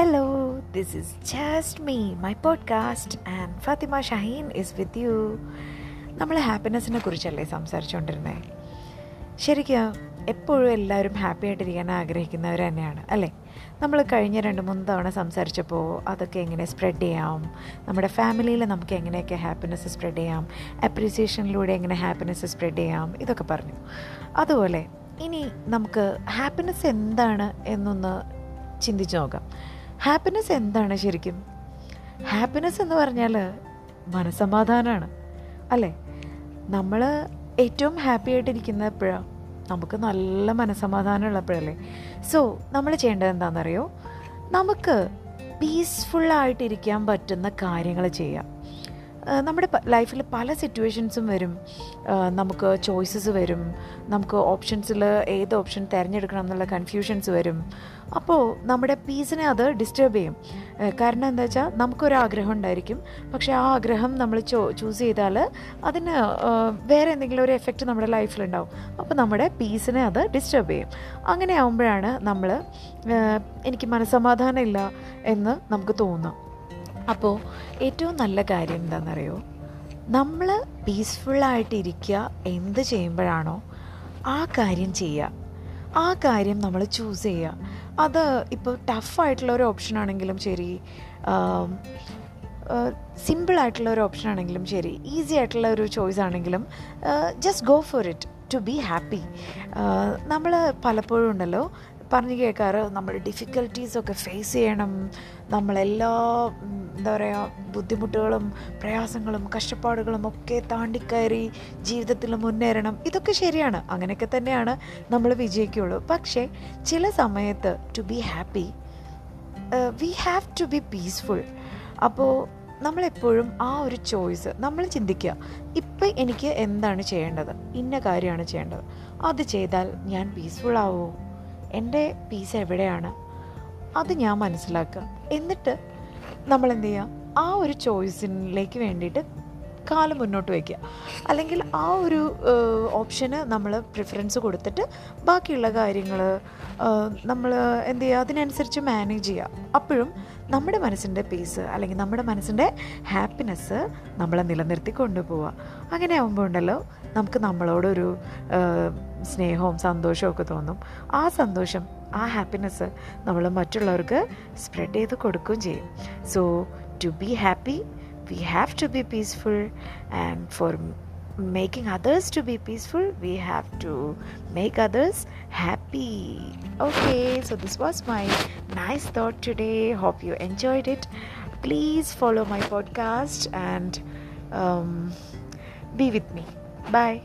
Hello, this is just me my podcast and Fathima Shaheen is with you നമ്മൾ ഹാപ്പിനെസ്സിനെ കുറിച്ചല്ലേ സംസാരിച്ചുകൊണ്ടിരുന്നത് ശരിക്കും എപ്പോഴും എല്ലാവരും ഹാപ്പി ആയിട്ടിരിക്കാൻ ആഗ്രഹിക്കുന്നവർ തന്നെയാണ് അല്ലേ? നമ്മൾ കഴിഞ്ഞ രണ്ട് മൂന്ന് തവണ സംസാരിച്ചപ്പോൾ അതൊക്കെ എങ്ങനെ സ്പ്രെഡ് ചെയ്യാം? നമ്മുടെ ഫാമിലിയിൽ നമുക്ക് എങ്ങനെയൊക്കെ ഹാപ്പിനെസ് സ്പ്രെഡ് ചെയ്യാം? അപ്രീസിയേഷനിലൂടെ എങ്ങനെ ഹാപ്പിനെസ് സ്പ്രെഡ് ചെയ്യാം? ഇതൊക്കെ പറഞ്ഞു. അതുപോലെ ഇനി നമുക്ക് ഹാപ്പിനെസ് എന്താണ് എന്നൊന്ന് ചിന്തിച്ച് നോക്കാം. ഹാപ്പിനെസ് എന്താണ് ശരിക്കും? ഹാപ്പിനെസ് എന്ന് പറഞ്ഞാൽ മനസമാധാനമാണ് അല്ലേ? നമ്മൾ ഏറ്റവും ഹാപ്പി ആയിട്ടിരിക്കുന്ന എപ്പോഴാണ് നമുക്ക് നല്ല മനസമാധാനം ഉള്ളപ്പോഴല്ലേ? സോ നമ്മൾ ചെയ്യേണ്ടത് എന്താണെന്നറിയോ? നമുക്ക് പീസ്ഫുള്ളായിട്ടിരിക്കാൻ പറ്റുന്ന കാര്യങ്ങൾ ചെയ്യാം. നമ്മുടെ ലൈഫിൽ പല സിറ്റുവേഷൻസും വരും. നമുക്ക് ചോയ്സസ് വരും. നമുക്ക് ഓപ്ഷൻസിൽ ഏത് ഓപ്ഷൻ തിരഞ്ഞെടുക്കണം എന്നുള്ള കൺഫ്യൂഷൻസ് വരും. അപ്പോൾ നമ്മുടെ പീസിനെ അത് ഡിസ്റ്റർബ് ചെയ്യും. കാരണം എന്താ വെച്ചാൽ നമുക്കൊരു ആഗ്രഹം ഉണ്ടായിരിക്കും. പക്ഷേ ആ ആഗ്രഹം നമ്മൾ ചോ ചൂസ് ചെയ്താൽ അതിന് വേറെ എന്തെങ്കിലും ഒരു എഫക്റ്റ് നമ്മുടെ ലൈഫിലുണ്ടാവും അപ്പോൾ നമ്മുടെ പീസിനെ അത് ഡിസ്റ്റർബ് ചെയ്യും. അങ്ങനെ ആകുമ്പോഴാണ് നമ്മൾ എനിക്ക് മനസ്സമാധാനം ഇല്ല എന്ന് നമുക്ക് തോന്നുക. അപ്പോൾ ഏറ്റവും നല്ല കാര്യം എന്താണെന്നറിയോ നമ്മൾ പീസ്ഫുള്ളായിട്ടിരിക്കുക എന്ത് ചെയ്യുമ്പോഴാണോ ആ കാര്യം ചെയ്യുക. ആ കാര്യം നമ്മൾ ചൂസ് ചെയ്യുക. അത് ഇപ്പോൾ ടഫായിട്ടുള്ള ഒരു ഓപ്ഷൻ ആണെങ്കിലും ശരി സിമ്പിളായിട്ടുള്ള ഒരു ഓപ്ഷൻ ആണെങ്കിലും ശരി ഈസി ആയിട്ടുള്ള ഒരു ചോയ്സ് ആണെങ്കിലും just go for it to be happy നമ്മൾ പലപ്പോഴും ഉണ്ടല്ലോ പറഞ്ഞു കേൾക്കാറ് നമ്മൾ ഡിഫിക്കൽട്ടീസൊക്കെ ഫേസ് ചെയ്യണം നമ്മളെല്ലാ എന്താ പറയുക ബുദ്ധിമുട്ടുകളും പ്രയാസങ്ങളും കഷ്ടപ്പാടുകളും ഒക്കെ താണ്ടിക്കയറി ജീവിതത്തിൽ മുന്നേറണം. ഇതൊക്കെ ശരിയാണ്. അങ്ങനെയൊക്കെ തന്നെയാണ് നമ്മൾ വിജയിക്കുള്ളൂ പക്ഷേ ചില സമയത്ത് to be happy we have to be peaceful അപ്പോൾ നമ്മളെപ്പോഴും ആ ഒരു ചോയ്സ് നമ്മൾ ചിന്തിക്കുക ഇപ്പം എനിക്ക് എന്താണ് ചെയ്യേണ്ടത്? ഇന്ന കാര്യമാണ് ചെയ്യേണ്ടത്. അത് ചെയ്താൽ ഞാൻ പീസ്ഫുൾ എന്റെ പീസ് എവിടെയാണ്? അത് ഞാൻ മനസ്സിലാക്കുക. എന്നിട്ട് നമ്മൾ എന്ത് ചെയ്യുക ആ ഒരു ചോയ്സിലേക്ക് വേണ്ടിയിട്ട് കാലം മുന്നോട്ട് വയ്ക്കുക അല്ലെങ്കിൽ ആ ഒരു ഓപ്ഷന് നമ്മൾ പ്രിഫറൻസ് കൊടുത്തിട്ട് ബാക്കിയുള്ള കാര്യങ്ങൾ നമ്മൾ എന്ത് ചെയ്യുക അതിനനുസരിച്ച് മാനേജ് ചെയ്യുക അപ്പോഴും നമ്മുടെ മനസ്സിന്റെ പീസ് അല്ലെങ്കിൽ നമ്മുടെ മനസ്സിന്റെ ഹാപ്പിനെസ് നമ്മളെ നിലനിർത്തി കൊണ്ടുപോവുക അങ്ങനെ ആകുമ്പോൾ ഉണ്ടല്ലോ നമുക്ക് നമ്മളോടൊരു സ്നേഹവും സന്തോഷവും ഒക്കെ തോന്നും. ആ സന്തോഷം ആ ഹാപ്പിനെസ് നമ്മൾ മറ്റുള്ളവർക്ക് സ്പ്രെഡ് ചെയ്ത് കൊടുക്കുകയും ചെയ്യും so to be happy have to be peaceful and for making others to be peaceful we have to make others happy okay so this was my nice thought today hope you enjoyed it please follow my podcast and um, be with me bye